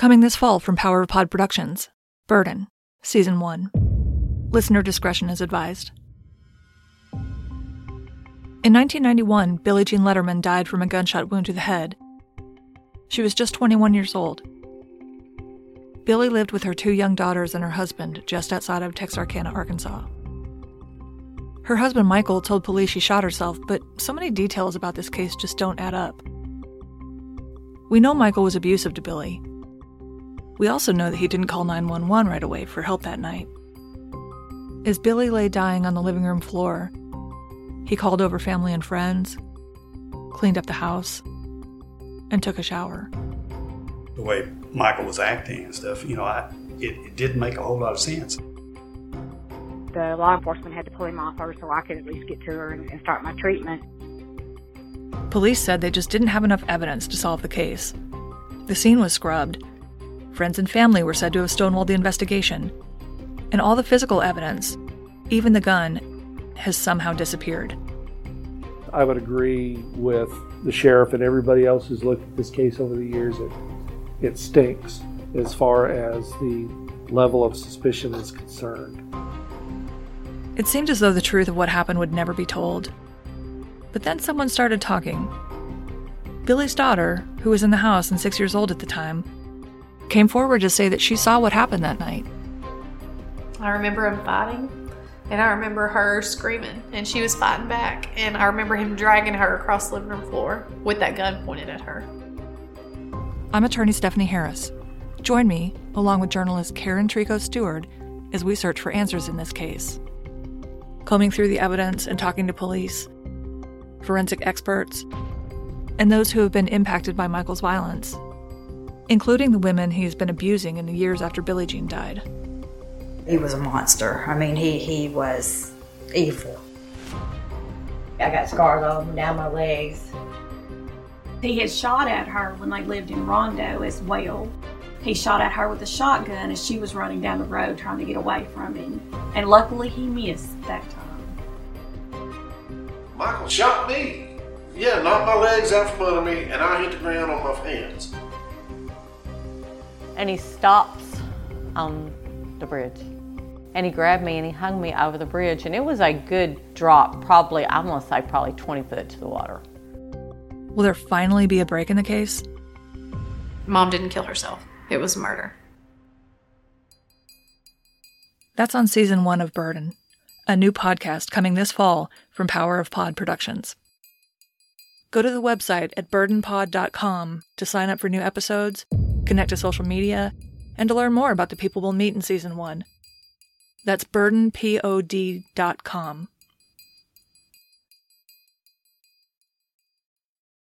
Coming this fall from Power of Pod Productions Burden, Season 1. Listener discretion is advised. In 1991, Billie Jean Letterman died from a gunshot wound to the head. She was just 21 years old. Billie lived with her two young daughters and her husband just outside of Texarkana, Arkansas. Her husband Michael told police she shot herself, but so many details about this case just don't add up. We know Michael was abusive to Billie. We also know that he didn't call 911 right away for help that night. As Billie lay dying on the living room floor, he called over family and friends, cleaned up the house, and took a shower. The way Michael was acting and stuff, you know, I, it, it didn't make a whole lot of sense. The law enforcement had to pull him off her so I could at least get to her and, and start my treatment. Police said they just didn't have enough evidence to solve the case. The scene was scrubbed. Friends and family were said to have stonewalled the investigation. And all the physical evidence, even the gun, has somehow disappeared. I would agree with the sheriff and everybody else who's looked at this case over the years. It, it stinks as far as the level of suspicion is concerned. It seemed as though the truth of what happened would never be told. But then someone started talking. Billie's daughter, who was in the house and six years old at the time, came forward to say that she saw what happened that night. I remember him fighting, and I remember her screaming, and she was fighting back. And I remember him dragging her across the living room floor with that gun pointed at her. I'm attorney Stephanie Harris. Join me, along with journalist Karen Tricot Steward, as we search for answers in this case. Combing through the evidence and talking to police, forensic experts, and those who have been impacted by Michael's violence, including the women he has been abusing in the years after Billie Jean died. He was a monster. I mean, he, he was evil. I got scars all down my legs. He had shot at her when they lived in Rondo as well. He shot at her with a shotgun as she was running down the road trying to get away from him. And luckily he missed that time. Michael shot me. Yeah, knocked my legs out from under me, and I hit the ground on my hands. And he stops on the bridge. And he grabbed me and he hung me over the bridge. And it was a good drop, probably, I want to say, probably 20 foot to the water. Will there finally be a break in the case? Mom didn't kill herself, it was murder. That's on season one of Burden, a new podcast coming this fall from Power of Pod Productions. Go to the website at burdenpod.com to sign up for new episodes, connect to social media, and to learn more about the people we'll meet in season one. That's burdenpod.com.